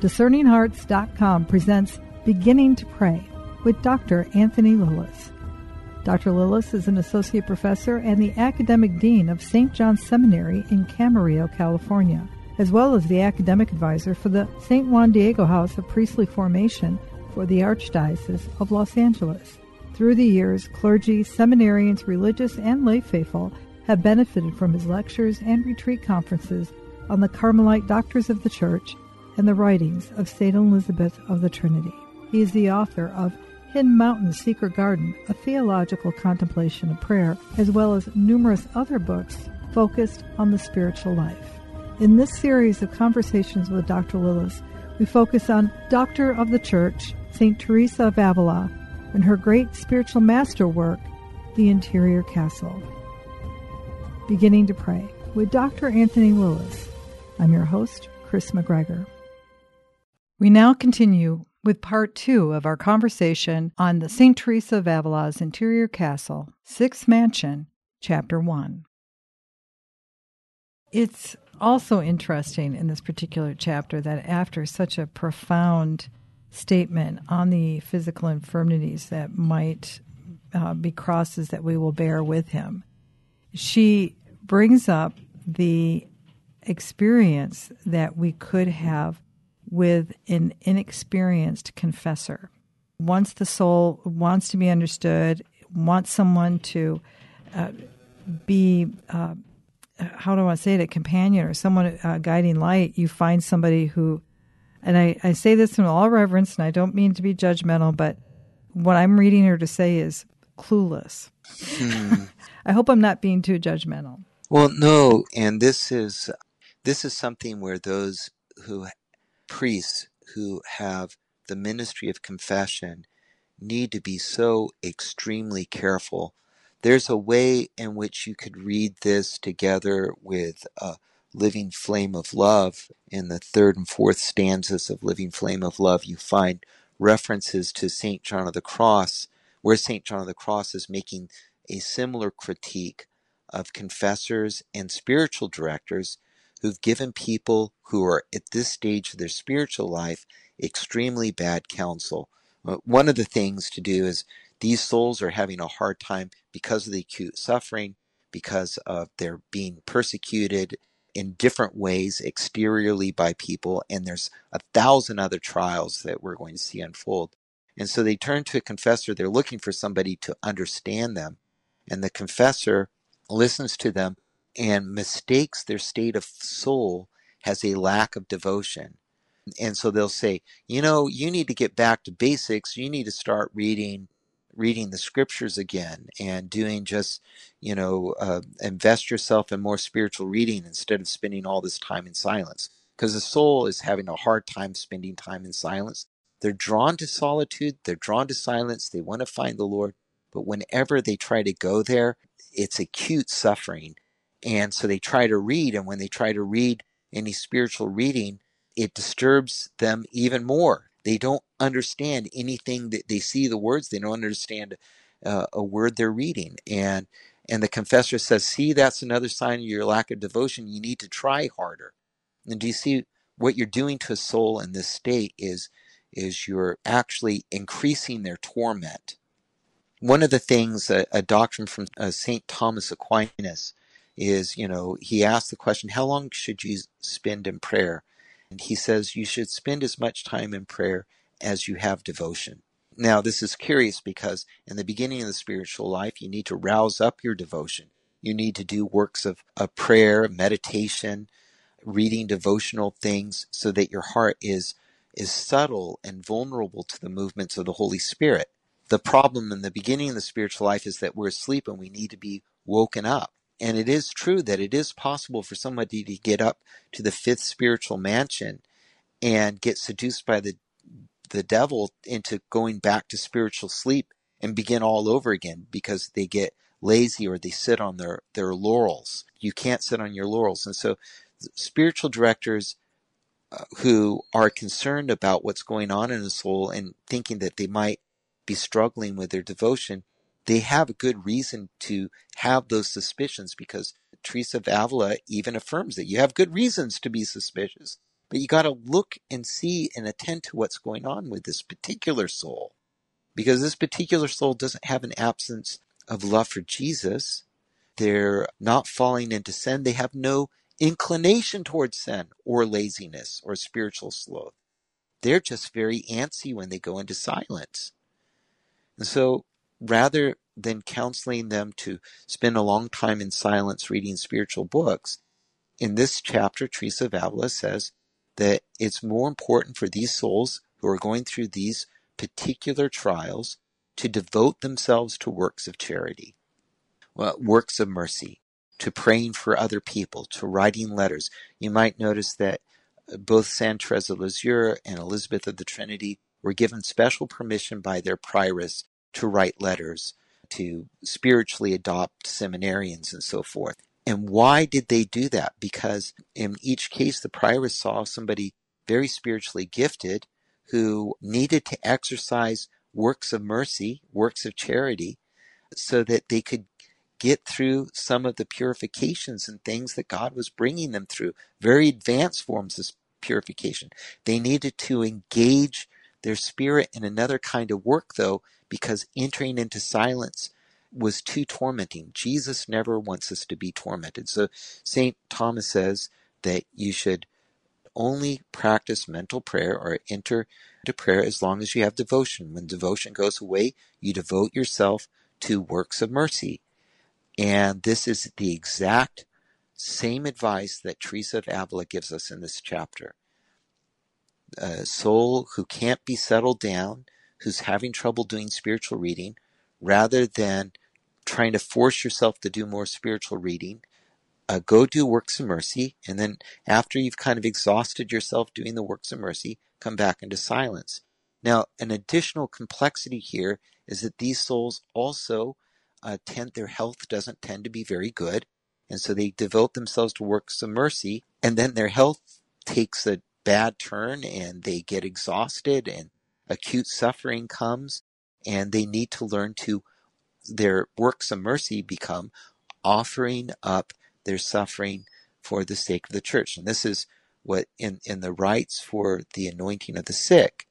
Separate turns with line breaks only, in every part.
DiscerningHearts.com presents Beginning to Pray with Dr. Anthony Lilles. Dr. Lilles is an associate professor and the academic dean of St. John's Seminary in Camarillo, California, as well as the academic advisor for the St. Juan Diego House of Priestly Formation for the Archdiocese of Los Angeles. Through the years, clergy, seminarians, religious, and lay faithful have benefited from his lectures and retreat conferences on the Carmelite doctors of the Church and the writings of St. Elizabeth of the Trinity. He is the author of Hidden Mountain Secret Garden, a theological contemplation of prayer, as well as numerous other books focused on the spiritual life. In this series of conversations with Dr. Lilles, we focus on Doctor of the Church, St. Teresa of Avila, and her great spiritual masterwork, The Interior Castle. Beginning to Pray with Dr. Anthony Lilles. I'm your host, Chris McGregor. We now continue with part two of our conversation on the St. Teresa of Avila's interior castle, Sixth Mansion, Chapter 1. It's also interesting in this particular chapter that after such a profound statement on the physical infirmities that might uh, be crosses that we will bear with him, she brings up the experience that we could have with an inexperienced confessor. Once the soul wants to be understood, wants someone to uh, be, uh, how do I say it, a companion or someone, a guiding light, you find somebody who, and I, I say this in all reverence, and I don't mean to be judgmental, but what I'm reading her to say is clueless. Hmm. I hope I'm not being too judgmental.
Well, no, and this is this is something where those who priests who have the ministry of confession need to be so extremely careful. There's a way in which you could read this together with a Living Flame of Love. In the third and fourth stanzas of Living Flame of Love, you find references to St. John of the Cross, where St. John of the Cross is making a similar critique of confessors and spiritual directors who've given people who are at this stage of their spiritual life extremely bad counsel. Uh, one of the things to do is these souls are having a hard time because of the acute suffering, because of their being persecuted in different ways exteriorly by people, and there's a thousand other trials that we're going to see unfold. And so they turn to a confessor, they're looking for somebody to understand them. And the confessor listens to them and mistakes their state of soul has a lack of devotion. And so they'll say, you know, you need to get back to basics. You need to start reading reading the scriptures again and doing just you know uh, invest yourself in more spiritual reading instead of spending all this time in silence. Because the soul is having a hard time spending time in silence. They're drawn to solitude. They're drawn to silence. They want to find the lord. But whenever they try to go there it's acute suffering and so they try to read, and when they try to read any spiritual reading, it disturbs them even more. They don't understand anything that they see the words, they don't understand uh, a word they're reading. And and the confessor says, See, that's another sign of your lack of devotion. You need to try harder. And do you see what you're doing to a soul in this state is is you're actually increasing their torment. One of the things, a, a doctrine from uh, St. Thomas Aquinas, is, you know, he asked the question, how long should you spend in prayer? And he says, you should spend as much time in prayer as you have devotion. Now, this is curious because in the beginning of the spiritual life, you need to rouse up your devotion. You need to do works of, of prayer, meditation, reading devotional things so that your heart is, is subtle and vulnerable to the movements of the Holy Spirit. The problem in the beginning of the spiritual life is that we're asleep and we need to be woken up. And it is true that it is possible for somebody to get up to the fifth spiritual mansion and get seduced by the the devil into going back to spiritual sleep and begin all over again because they get lazy or they sit on their, their laurels. You can't sit on your laurels. And so spiritual directors uh, who are concerned about what's going on in the soul and thinking that they might be struggling with their devotion they have a good reason to have those suspicions because Teresa of Avila even affirms that you have good reasons to be suspicious. But you got to look and see and attend to what's going on with this particular soul. Because this particular soul doesn't have an absence of love for Jesus. They're not falling into sin. They have no inclination towards sin or laziness or spiritual sloth. They're just very antsy when they go into silence. And so rather than counseling them to spend a long time in silence reading spiritual books, in this chapter, Teresa of Avila says that it's more important for these souls who are going through these particular trials to devote themselves to works of charity, well, works of mercy, to praying for other people, to writing letters. You might notice that both Saint Therese of Lisieux and Elizabeth of the Trinity were given special permission by their prioress to write letters, to spiritually adopt seminarians and so forth. And why did they do that? Because in each case, the prioress saw somebody very spiritually gifted who needed to exercise works of mercy, works of charity, so that they could get through some of the purifications and things that God was bringing them through, very advanced forms of purification. They needed to engage their spirit in another kind of work, though, because entering into silence was too tormenting. Jesus never wants us to be tormented. So St. Thomas says that you should only practice mental prayer or enter to prayer as long as you have devotion. When devotion goes away, you devote yourself to works of mercy. And this is the exact same advice that Teresa of Avila gives us in this chapter. A soul who can't be settled down, who's having trouble doing spiritual reading, rather than trying to force yourself to do more spiritual reading, uh, go do works of mercy. And then after you've kind of exhausted yourself doing the works of mercy, come back into silence. Now, an additional complexity here is that these souls also uh, tend, their health doesn't tend to be very good. And so they devote themselves to works of mercy, and then their health takes a bad turn and they get exhausted and acute suffering comes and they need to learn to their works of mercy become offering up their suffering for the sake of the church. And this is what in, in the rites for the anointing of the sick,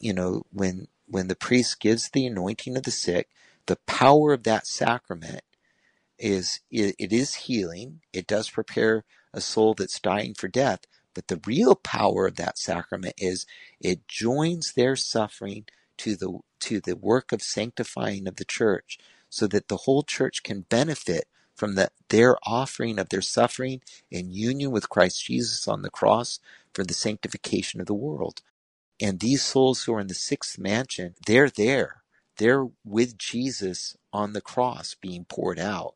you know, when when the priest gives the anointing of the sick, the power of that sacrament is it, it is healing. It does prepare a soul that's dying for death, but the real power of that sacrament is it joins their suffering to the to the work of sanctifying of the church so that the whole church can benefit from the, their offering of their suffering in union with Christ Jesus on the cross for the sanctification of the world. And these souls who are in the sixth mansion, they're there. They're with Jesus on the cross being poured out,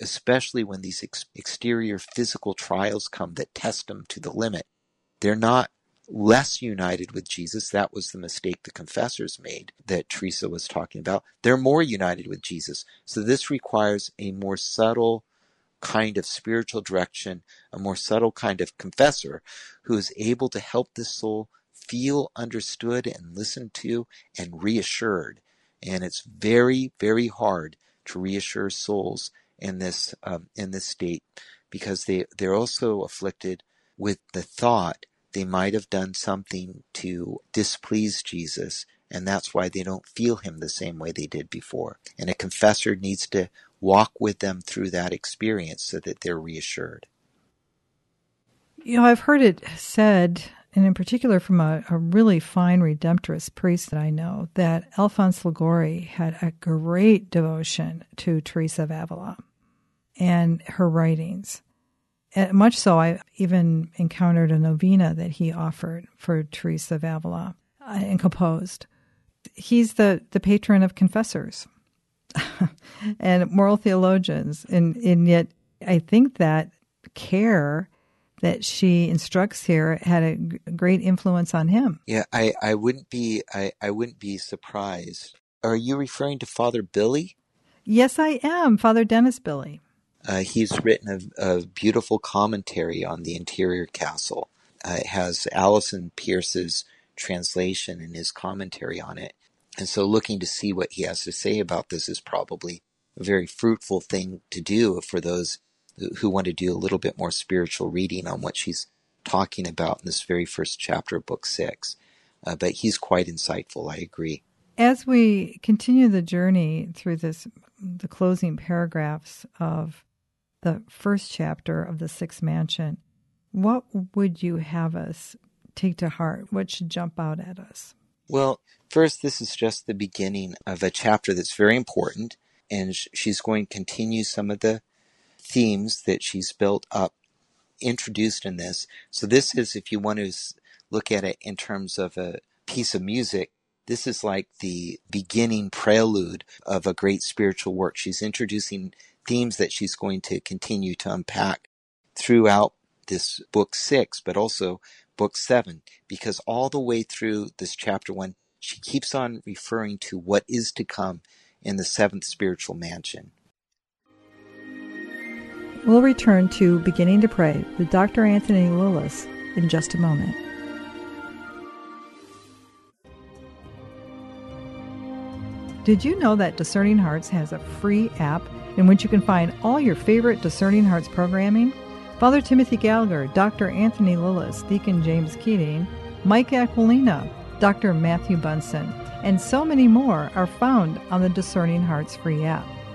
especially when these ex- exterior physical trials come that test them to the limit. They're not less united with Jesus. That was the mistake the confessors made that Teresa was talking about. They're more united with Jesus. So this requires a more subtle kind of spiritual direction, a more subtle kind of confessor who is able to help this soul feel understood and listened to and reassured. And it's very, very hard to reassure souls in this um, in this state because they they're also afflicted with the thought they might have done something to displease Jesus, and that's why they don't feel him the same way they did before. And a confessor needs to walk with them through that experience so that they're reassured.
You know, I've heard it said, and in particular from a, a really fine Redemptorist priest that I know, that Alphonse Liguori had a great devotion to Teresa of Avila and her writings much so, I even encountered a novena that he offered for Teresa of Avila uh, and composed. He's the, the patron of confessors and moral theologians. And, and yet, I think that care that she instructs here had a g- great influence on him.
Yeah, I, I wouldn't be I, I wouldn't be surprised. Are you referring to Father Billy?
Yes, I am, Father Dennis Billy.
Uh, he's written a, a, beautiful commentary on the interior castle. Uh, it has Allison Peers's translation and his commentary on it. And so looking to see what he has to say about this is probably a very fruitful thing to do for those who, want to do a little bit more spiritual reading on what she's talking about in this very first chapter of Book Six. Uh, but he's quite insightful. I agree.
As we continue the journey through this, the closing paragraphs of the first chapter of the Sixth Mansion, what would you have us take to heart? What should jump out at us?
Well, first, this is just the beginning of a chapter that's very important, and she's going to continue some of the themes that she's built up, introduced in this. So, this is, if you want to look at it in terms of a piece of music, this is like the beginning prelude of a great spiritual work. She's introducing themes that she's going to continue to unpack throughout this book six, but also book seven, because all the way through this chapter one, she keeps on referring to what is to come in the seventh spiritual mansion.
We'll return to Beginning to Pray with Dr. Anthony Lilles in just a moment. Did you know that Discerning Hearts has a free app in which you can find all your favorite Discerning Hearts programming? Father Timothy Gallagher, Dr. Anthony Lilles, Deacon James Keating, Mike Aquilina, Dr. Matthew Bunson, and so many more are found on the Discerning Hearts free app.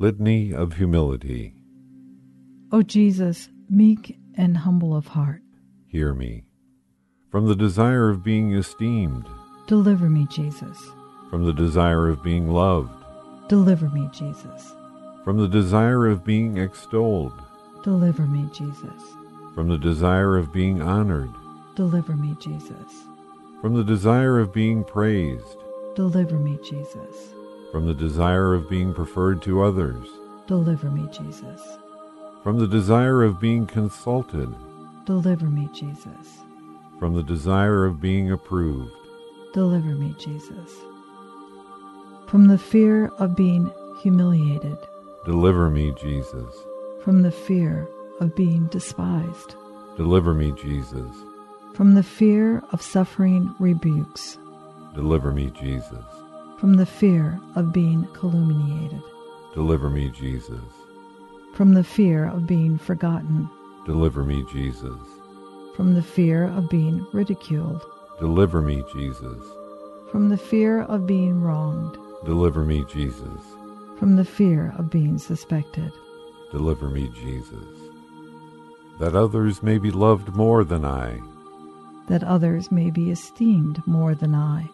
Litany of Humility.
O Jesus, meek and humble of heart,
hear me. From the desire of being esteemed,
deliver me, Jesus.
From the desire of being loved,
deliver me, Jesus.
From the desire of being extolled,
deliver me, Jesus.
From the desire of being honored,
deliver me, Jesus.
From the desire of being praised,
deliver me, Jesus.
From the desire of being preferred to others,
deliver me, Jesus.
From the desire of being consulted,
deliver me, Jesus
from the desire of being approved.
Deliver me, Jesus. From the fear of being humiliated.
Deliver me, Jesus.
From the fear of being despised.
Deliver me, Jesus.
From the fear of suffering rebukes.
Deliver me, Jesus.
From the fear of being calumniated.
Deliver me, Jesus.
From the fear of being forgotten.
Deliver me, Jesus
from the fear of being ridiculed.
Deliver me, Jesus.
From the fear of being wronged.
Deliver me, Jesus.
From the fear of being suspected.
Deliver me, Jesus. That others may be loved more than I.
That others may be esteemed more than I.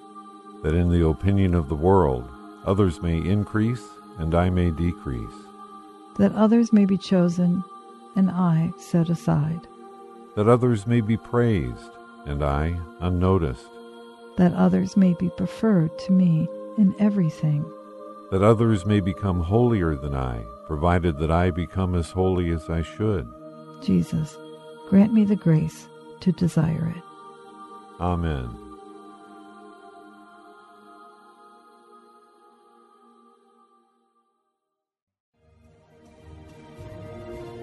That in the opinion of the world, others may increase and I may decrease.
That others may be chosen and I set aside
that others may be praised, and I unnoticed.
That others may be preferred to me in everything.
That others may become holier than I, provided that I become as holy as I should.
Jesus, grant me the grace to desire it.
Amen.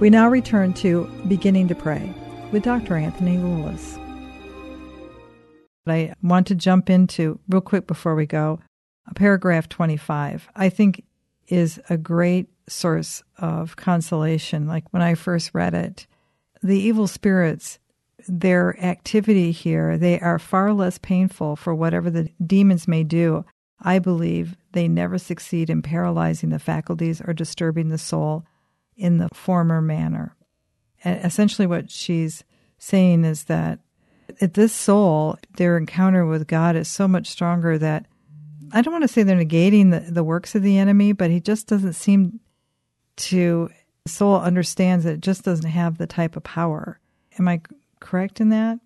We now return to Beginning to Pray with Dr. Anthony Lilles. I want to jump into, real quick before we go, paragraph 25. I think is a great source of consolation. Like when I first read it, the evil spirits, their activity here, they are far less painful for whatever the demons may do. I believe they never succeed in paralyzing the faculties or disturbing the soul in the former manner. And essentially, what she's saying is that at this soul, their encounter with God is so much stronger that I don't want to say they're negating the, the works of the enemy, but he just doesn't seem to, the soul understands that it just doesn't have the type of power. Am I correct in that?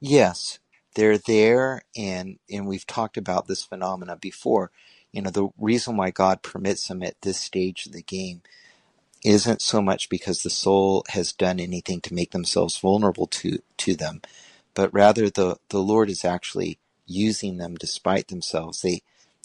Yes, they're there, and and we've talked about this phenomena before. You know, the reason why God permits them at this stage of the game isn't so much because the soul has done anything to make themselves vulnerable to to them, but rather the the Lord is actually using them despite themselves. They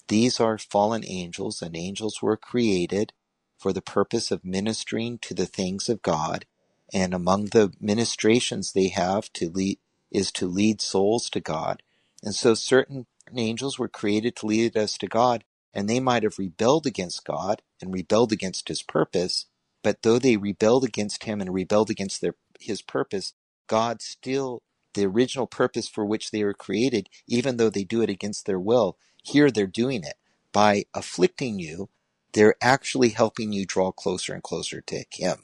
these are fallen angels, and angels were created for the purpose of ministering to the things of God. And among the ministrations they have to lead is to lead souls to God. And so certain angels were created to lead us to God, and they might have rebelled against God and rebelled against his purpose. But though they rebelled against him and rebelled against their his purpose, God still the original purpose for which they were created, even though they do it against their will. Here they're doing it by afflicting you. They're actually helping you draw closer and closer to Him.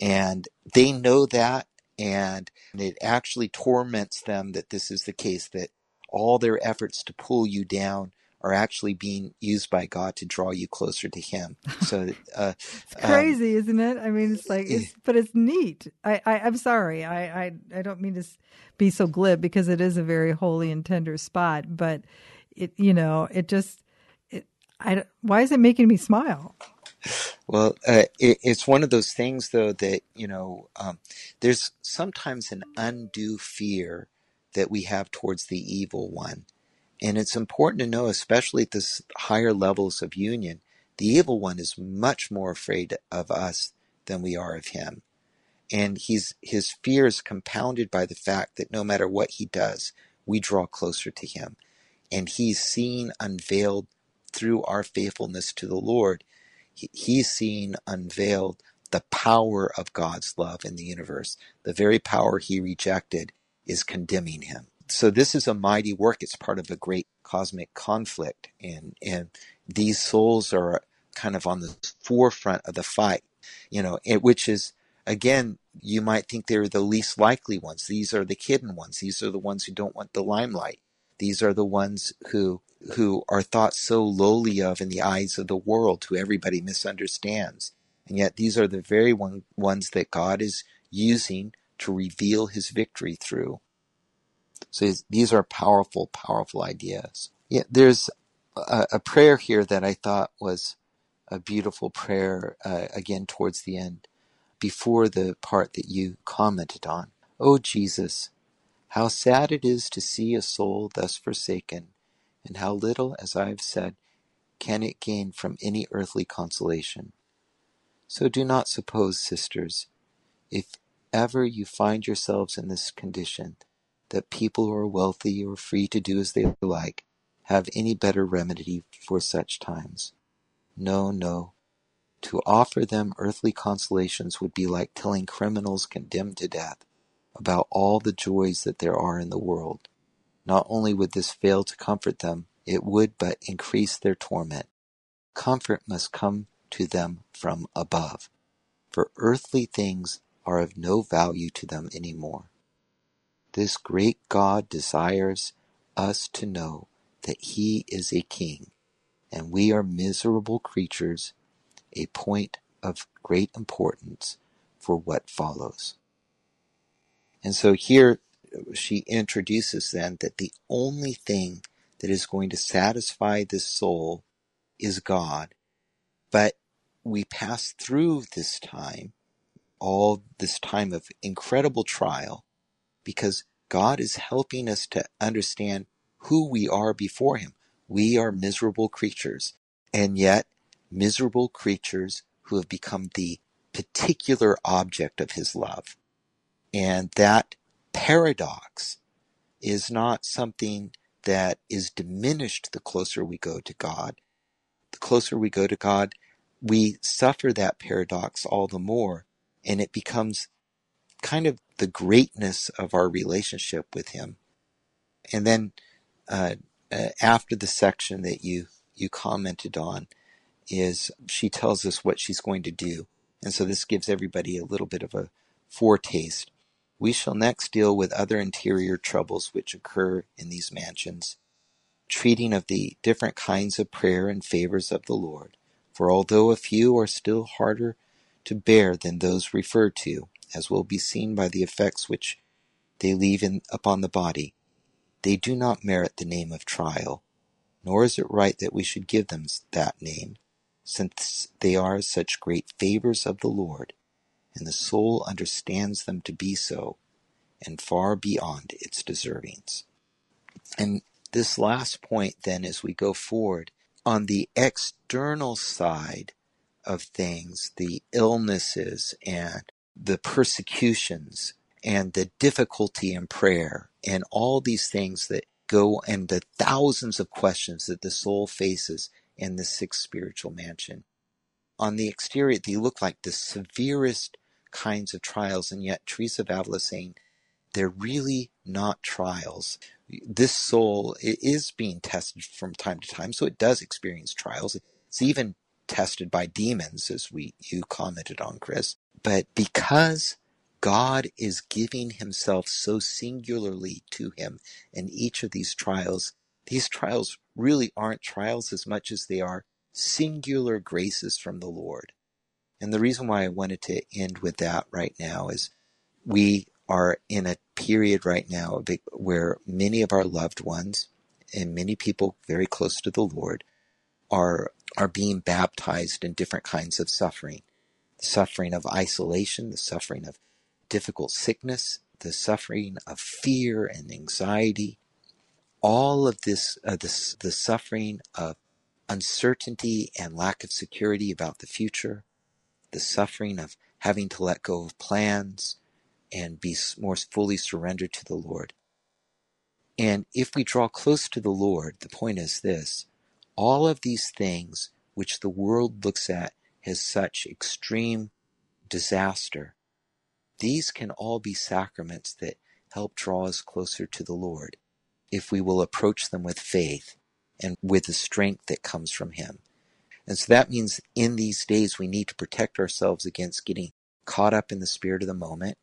And they know that, and it actually torments them that this is the case, that all their efforts to pull you down are actually being used by God to draw you closer to Him. So uh,
it's crazy, um, isn't it? I mean, it's like, it's, but it's neat. I, I am sorry, I, I I don't mean to be so glib because it is a very holy and tender spot, but it you know it just it I why is it making me smile?
Well, uh, it, it's one of those things, though, that you know, um, there's sometimes an undue fear that we have towards the evil one and it's important to know, especially at this higher levels of union, the evil one is much more afraid of us than we are of him. And he's, his fear is compounded by the fact that no matter what he does, we draw closer to him. And he's seen unveiled through our faithfulness to the Lord. He, he's seen unveiled the power of God's love in the universe. The very power he rejected is condemning him so this is a mighty work. It's part of a great cosmic conflict, and and these souls are kind of on the forefront of the fight. You know, which is again, you might think they're the least likely ones. These are the hidden ones. These are the ones who don't want the limelight. These are the ones who who are thought so lowly of in the eyes of the world, who everybody misunderstands. And yet these are the very one, ones that God is using to reveal his victory through. So these are powerful, powerful ideas. Yeah, there's a, a prayer here that I thought was a beautiful prayer, uh, again, towards the end, before the part that you commented on. Oh, Jesus, how sad it is to see a soul thus forsaken, and how little, as I have said, can it gain from any earthly consolation. So do not suppose, sisters, if ever you find yourselves in this condition, that people who are wealthy or free to do as they like have any better remedy for such times. No, no. To offer them earthly consolations would be like telling criminals condemned to death about all the joys that there are in the world. Not only would this fail to comfort them, it would but increase their torment. Comfort must come to them from above, for earthly things are of no value to them any more. This great God desires us to know that He is a King, and we are miserable creatures, a point of great importance for what follows. And so here she introduces then that the only thing that is going to satisfy this soul is God. But we pass through this time, all this time of incredible trial, because God is helping us to understand who we are before Him. We are miserable creatures, and yet miserable creatures who have become the particular object of His love. And that paradox is not something that is diminished the closer we go to God. The closer we go to God, we suffer that paradox all the more, and it becomes kind of the greatness of our relationship with Him. And then uh, uh, after the section that you you commented on is she tells us what she's going to do, and so this gives everybody a little bit of a foretaste. We shall next deal with other interior troubles which occur in these mansions, treating of the different kinds of prayer and favors of the Lord. For although a few are still harder to bear than those referred to, as will be seen by the effects which they leave in, upon the body, they do not merit the name of trial, nor is it right that we should give them that name, since they are such great favors of the Lord, and the soul understands them to be so, and far beyond its deservings. And this last point, then, as we go forward, on the external side of things, the illnesses and the persecutions and the difficulty in prayer and all these things that go and the thousands of questions that the soul faces in the sixth spiritual mansion. On the exterior, they look like the severest kinds of trials, and yet Teresa of Avila saying they're really not trials. This soul is being tested from time to time, so it does experience trials. It's even tested by demons, as we you commented on, Chris. But because God is giving himself so singularly to him in each of these trials. These trials really aren't trials as much as they are singular graces from the Lord. And the reason why I wanted to end with that right now is we are in a period right now where many of our loved ones and many people very close to the Lord are are being baptized in different kinds of suffering. The suffering of isolation, the suffering of difficult sickness, the suffering of fear and anxiety, all of this, uh, this, the suffering of uncertainty and lack of security about the future, the suffering of having to let go of plans and be more fully surrendered to the Lord. And if we draw close to the Lord, the point is this all of these things which the world looks at as such extreme disaster these can all be sacraments that help draw us closer to the Lord if we will approach them with faith and with the strength that comes from Him. And so that means in these days we need to protect ourselves against getting caught up in the spirit of the moment,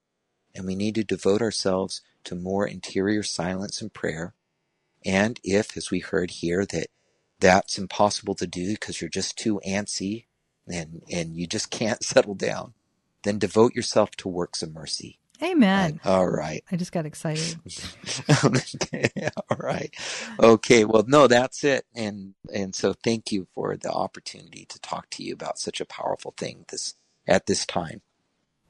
and we need to devote ourselves to more interior silence and prayer. And if, as we heard here, that that's impossible to do because you're just too antsy and, and you just can't settle down, then devote yourself to works of mercy.
Amen.
All right.
I just got excited.
All right. Okay. Well, no, that's it. And and so thank you for the opportunity to talk to you about such a powerful thing this at this time.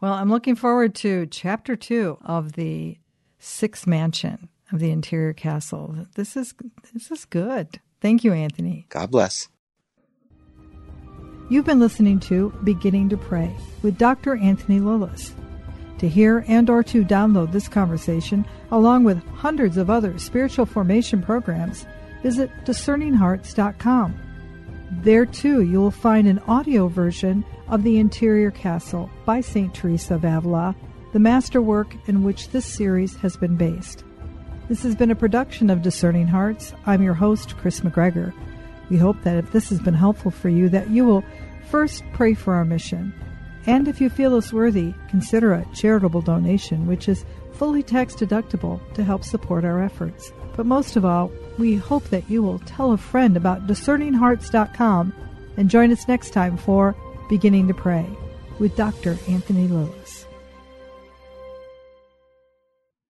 Well, I'm looking forward to chapter two of the sixth mansion of the interior castle. This is this is good. Thank you, Anthony.
God bless.
You've been listening to Beginning to Pray with Dr. Anthony Lilles. To hear and or to download this conversation along with hundreds of other spiritual formation programs, visit discerninghearts.com. There too you will find an audio version of The Interior Castle by St. Teresa of Avila, the masterwork in which this series has been based. This has been a production of Discerning Hearts. I'm your host, Chris McGregor. We hope that if this has been helpful for you, that you will first pray for our mission. And if you feel us worthy, consider a charitable donation, which is fully tax deductible to help support our efforts. But most of all, we hope that you will tell a friend about discerninghearts.com and join us next time for Beginning to Pray with Dr. Anthony Lilles.